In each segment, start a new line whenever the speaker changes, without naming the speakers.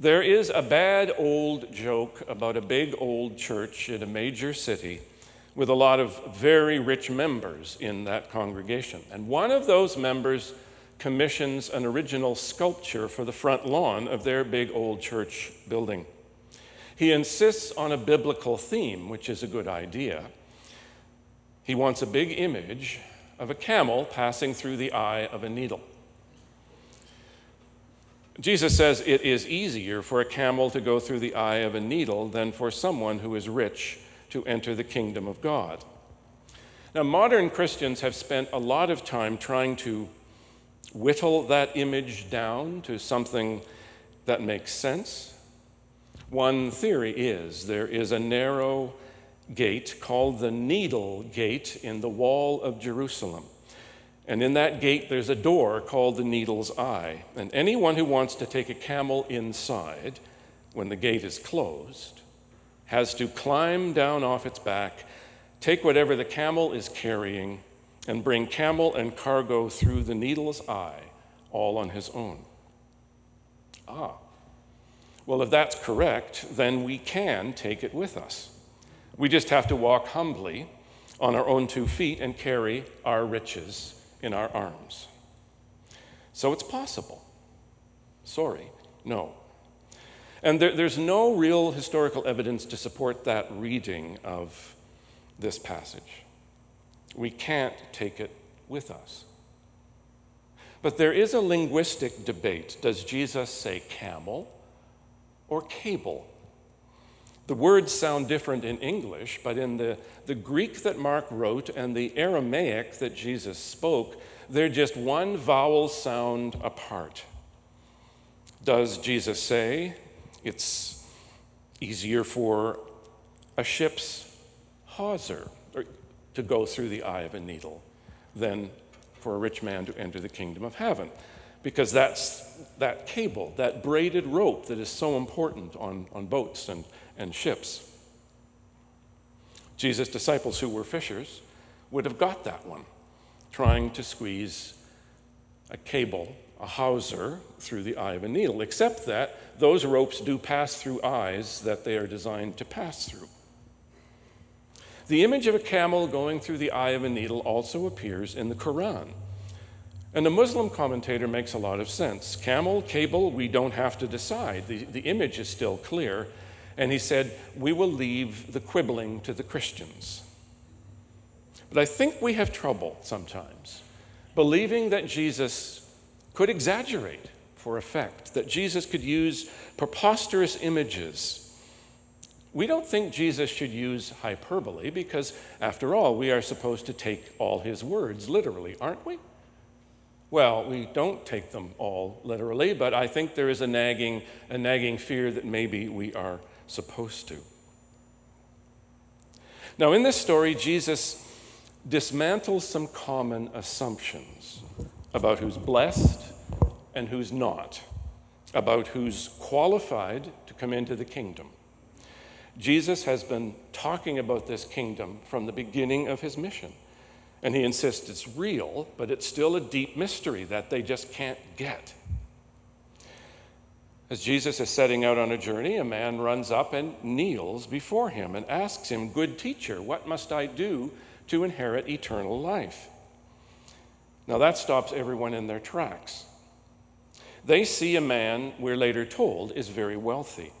There is a bad old joke about a big old church in a major city with a lot of very rich members in that congregation. And one of those members commissions an original sculpture for the front lawn of their big old church building. He insists on a biblical theme, which is a good idea. He wants a big image of a camel passing through the eye of a needle. Jesus says it is easier for a camel to go through the eye of a needle than for someone who is rich to enter the kingdom of God. Now, modern Christians have spent a lot of time trying to whittle that image down to something that makes sense. One theory is there is a narrow gate called the Needle Gate in the wall of Jerusalem. And in that gate, there's a door called the Needle's Eye. And anyone who wants to take a camel inside when the gate is closed has to climb down off its back, take whatever the camel is carrying, and bring camel and cargo through the Needle's Eye all on his own. Ah, well, if that's correct, then we can take it with us. We just have to walk humbly on our own two feet and carry our riches in our arms. So it's possible. Sorry, no. And there, there's no real historical evidence to support that reading of this passage. We can't take it with us. But there is a linguistic debate. Does Jesus say camel or cable? The words sound different in English, but in the, the Greek that Mark wrote and the Aramaic that Jesus spoke, they're just one vowel sound apart. Does Jesus say it's easier for a ship's hawser to go through the eye of a needle than for a rich man to enter the kingdom of heaven? Because that's that cable, that braided rope that is so important on, on boats and and ships. Jesus' disciples, who were fishers, would have got that one, trying to squeeze a cable, a hawser, through the eye of a needle, except that those ropes do pass through eyes that they are designed to pass through. The image of a camel going through the eye of a needle also appears in the Quran. And a Muslim commentator makes a lot of sense. Camel, cable, we don't have to decide. The, the image is still clear. And he said, We will leave the quibbling to the Christians. But I think we have trouble sometimes believing that Jesus could exaggerate for effect, that Jesus could use preposterous images. We don't think Jesus should use hyperbole because, after all, we are supposed to take all his words literally, aren't we? Well, we don't take them all literally, but I think there is a nagging, a nagging fear that maybe we are supposed to. Now, in this story, Jesus dismantles some common assumptions about who's blessed and who's not, about who's qualified to come into the kingdom. Jesus has been talking about this kingdom from the beginning of his mission. And he insists it's real, but it's still a deep mystery that they just can't get. As Jesus is setting out on a journey, a man runs up and kneels before him and asks him, Good teacher, what must I do to inherit eternal life? Now that stops everyone in their tracks. They see a man, we're later told, is very wealthy.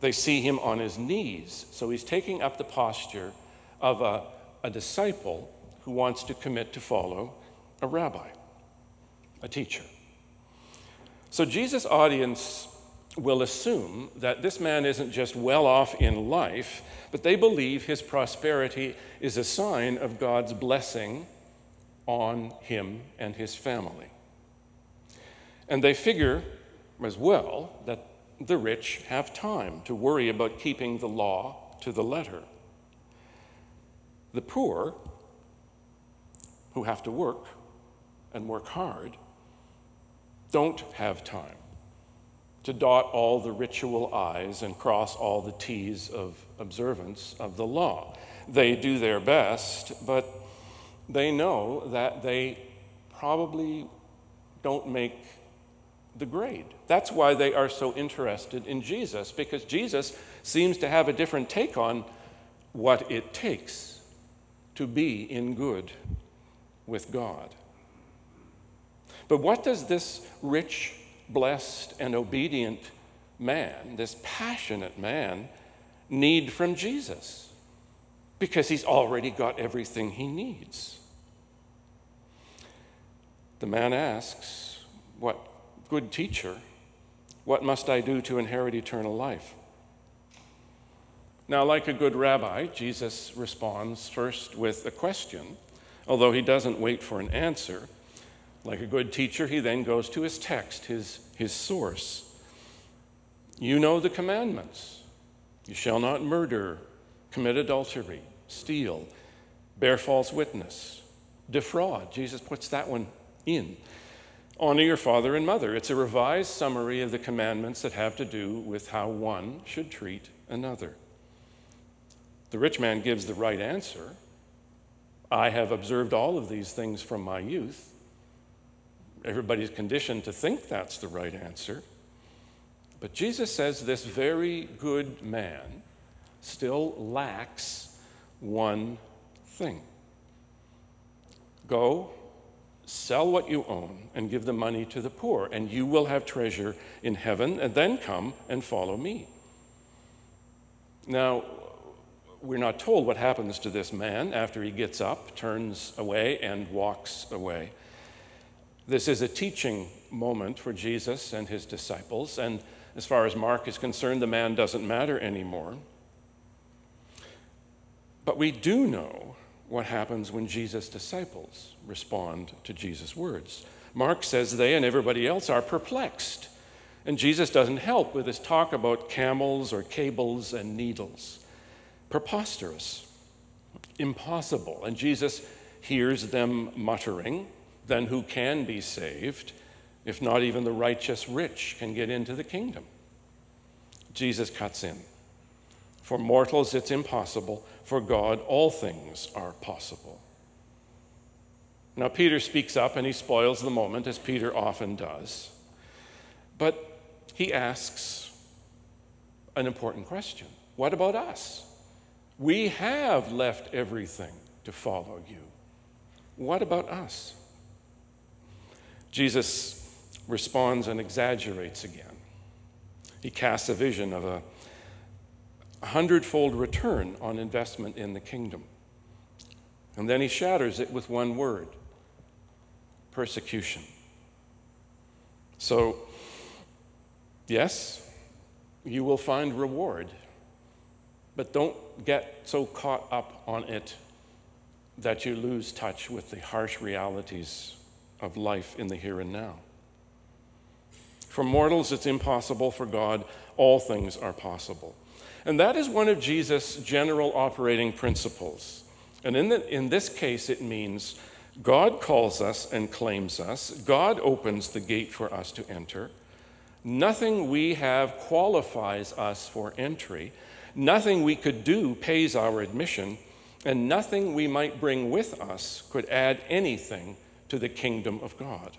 They see him on his knees, so he's taking up the posture of a, a disciple who wants to commit to follow a rabbi, a teacher. So Jesus' audience will assume that this man isn't just well off in life, but they believe his prosperity is a sign of God's blessing on him and his family. And they figure as well that the rich have time to worry about keeping the law to the letter. The poor, who have to work and work hard, don't have time to dot all the ritual I's and cross all the T's of observance of the law. They do their best, but they know that they probably don't make the grade. That's why they are so interested in Jesus, because Jesus seems to have a different take on what it takes to be in good with God. But what does this rich, blessed, and obedient man, this passionate man, need from Jesus? Because he's already got everything he needs. The man asks, What good teacher, what must I do to inherit eternal life? Now, like a good rabbi, Jesus responds first with a question, although he doesn't wait for an answer. Like a good teacher, he then goes to his text, his, his source. You know the commandments you shall not murder, commit adultery, steal, bear false witness, defraud. Jesus puts that one in. Honor your father and mother. It's a revised summary of the commandments that have to do with how one should treat another. The rich man gives the right answer. I have observed all of these things from my youth. Everybody's conditioned to think that's the right answer. But Jesus says this very good man still lacks one thing. Go, sell what you own, and give the money to the poor, and you will have treasure in heaven, and then come and follow me. Now, we're not told what happens to this man after he gets up, turns away, and walks away. This is a teaching moment for Jesus and his disciples, and as far as Mark is concerned, the man doesn't matter anymore. But we do know what happens when Jesus' disciples respond to Jesus' words. Mark says they and everybody else are perplexed. And Jesus doesn't help with his talk about camels or cables and needles. Preposterous, impossible. And Jesus hears them muttering then who can be saved if not even the righteous rich can get into the kingdom? Jesus cuts in. For mortals, it's impossible. For God, all things are possible. Now, Peter speaks up and he spoils the moment, as Peter often does. But he asks an important question What about us? We have left everything to follow you. What about us? Jesus responds and exaggerates again. He casts a vision of a, hundredfold return on investment in the kingdom. And then he shatters it with one word persecution. So, yes, you will find reward, but don't get so caught up on it that you lose touch with the harsh realities of life in the here and now. For mortals, it's impossible. For God, all things are possible. And that is one of Jesus' general operating principles. And in, the, in this case, it means God calls us and claims us, God opens the gate for us to enter. Nothing we have qualifies us for entry. Nothing we could do pays our admission, and nothing we might bring with us could add anything to the kingdom of God.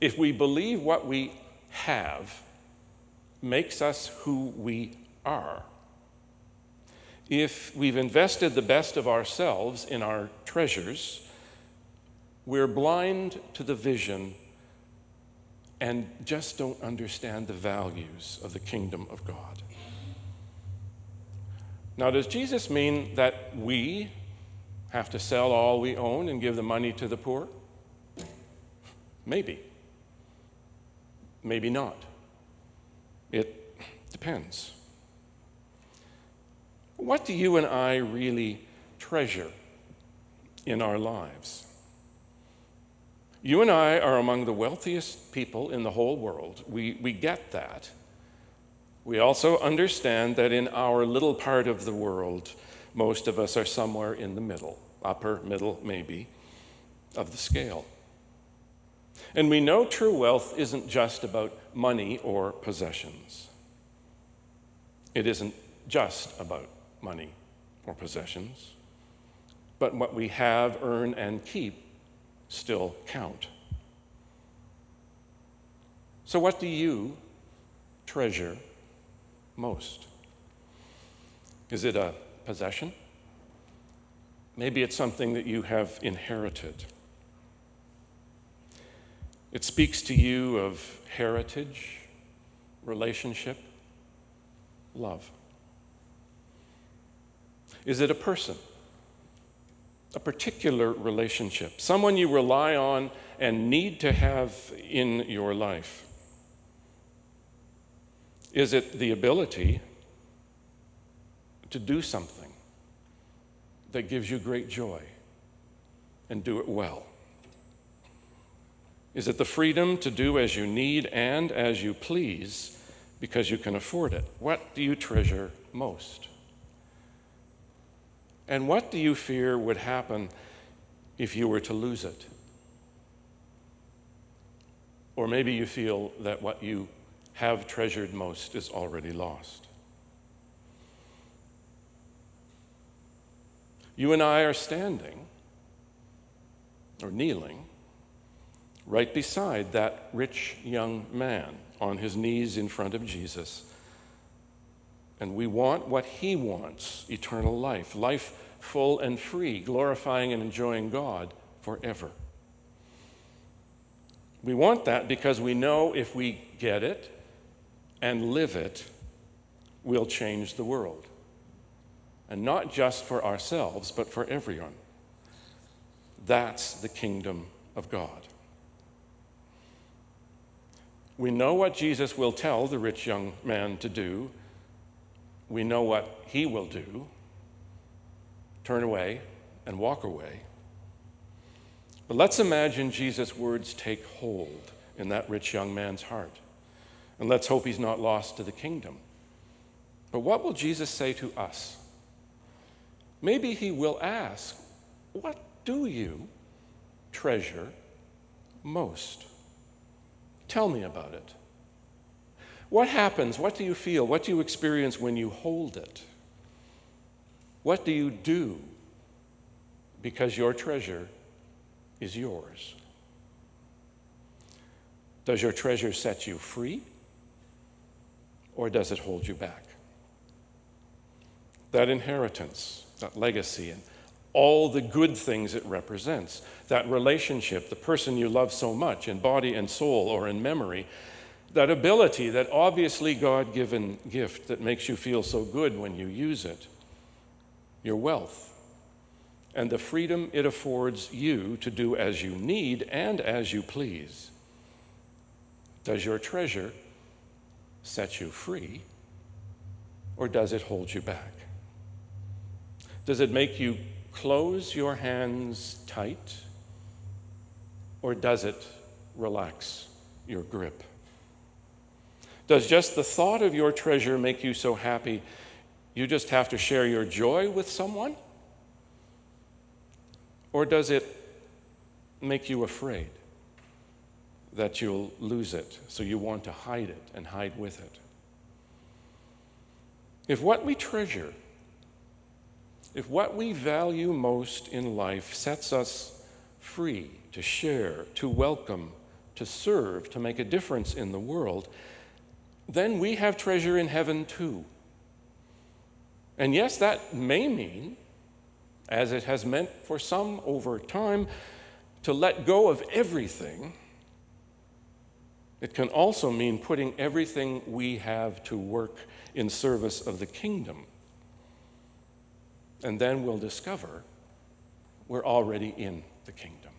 If we believe what we have makes us who we are, if we've invested the best of ourselves in our treasures, we're blind to the vision and just don't understand the values of the kingdom of God. Now, does Jesus mean that we have to sell all we own and give the money to the poor? Maybe. Maybe not. It depends. What do you and I really treasure in our lives? You and I are among the wealthiest people in the whole world. We, we get that. We also understand that in our little part of the world, most of us are somewhere in the middle upper, middle, maybe, of the scale. And we know true wealth isn't just about money or possessions. It isn't just about money or possessions, but what we have, earn, and keep still count. So, what do you treasure most? Is it a possession? Maybe it's something that you have inherited. It speaks to you of heritage, relationship, love. Is it a person? A particular relationship? Someone you rely on and need to have in your life? Is it the ability to do something that gives you great joy and do it well? Is it the freedom to do as you need and as you please because you can afford it? What do you treasure most? And what do you fear would happen if you were to lose it? Or maybe you feel that what you have treasured most is already lost. You and I are standing or kneeling right beside that rich young man on his knees in front of Jesus. And we want what he wants eternal life, life full and free, glorifying and enjoying God forever. We want that because we know if we get it and live it, we'll change the world. And not just for ourselves, but for everyone. That's the kingdom of God. We know what Jesus will tell the rich young man to do. We know what he will do turn away and walk away. But let's imagine Jesus' words take hold in that rich young man's heart. And let's hope he's not lost to the kingdom. But what will Jesus say to us? Maybe he will ask, What do you treasure most? Tell me about it. What happens? What do you feel? What do you experience when you hold it? What do you do? Because your treasure is yours. Does your treasure set you free or does it hold you back? That inheritance, that legacy, and all the good things it represents, that relationship, the person you love so much in body and soul or in memory, that ability, that obviously God given gift that makes you feel so good when you use it, your wealth, and the freedom it affords you to do as you need and as you please. Does your treasure set you free, or does it hold you back? Does it make you close your hands tight, or does it relax your grip? Does just the thought of your treasure make you so happy you just have to share your joy with someone? Or does it make you afraid that you'll lose it, so you want to hide it and hide with it? If what we treasure, if what we value most in life sets us free to share, to welcome, to serve, to make a difference in the world, then we have treasure in heaven too. And yes, that may mean as it has meant for some over time to let go of everything, it can also mean putting everything we have to work in service of the kingdom. And then we'll discover we're already in the kingdom.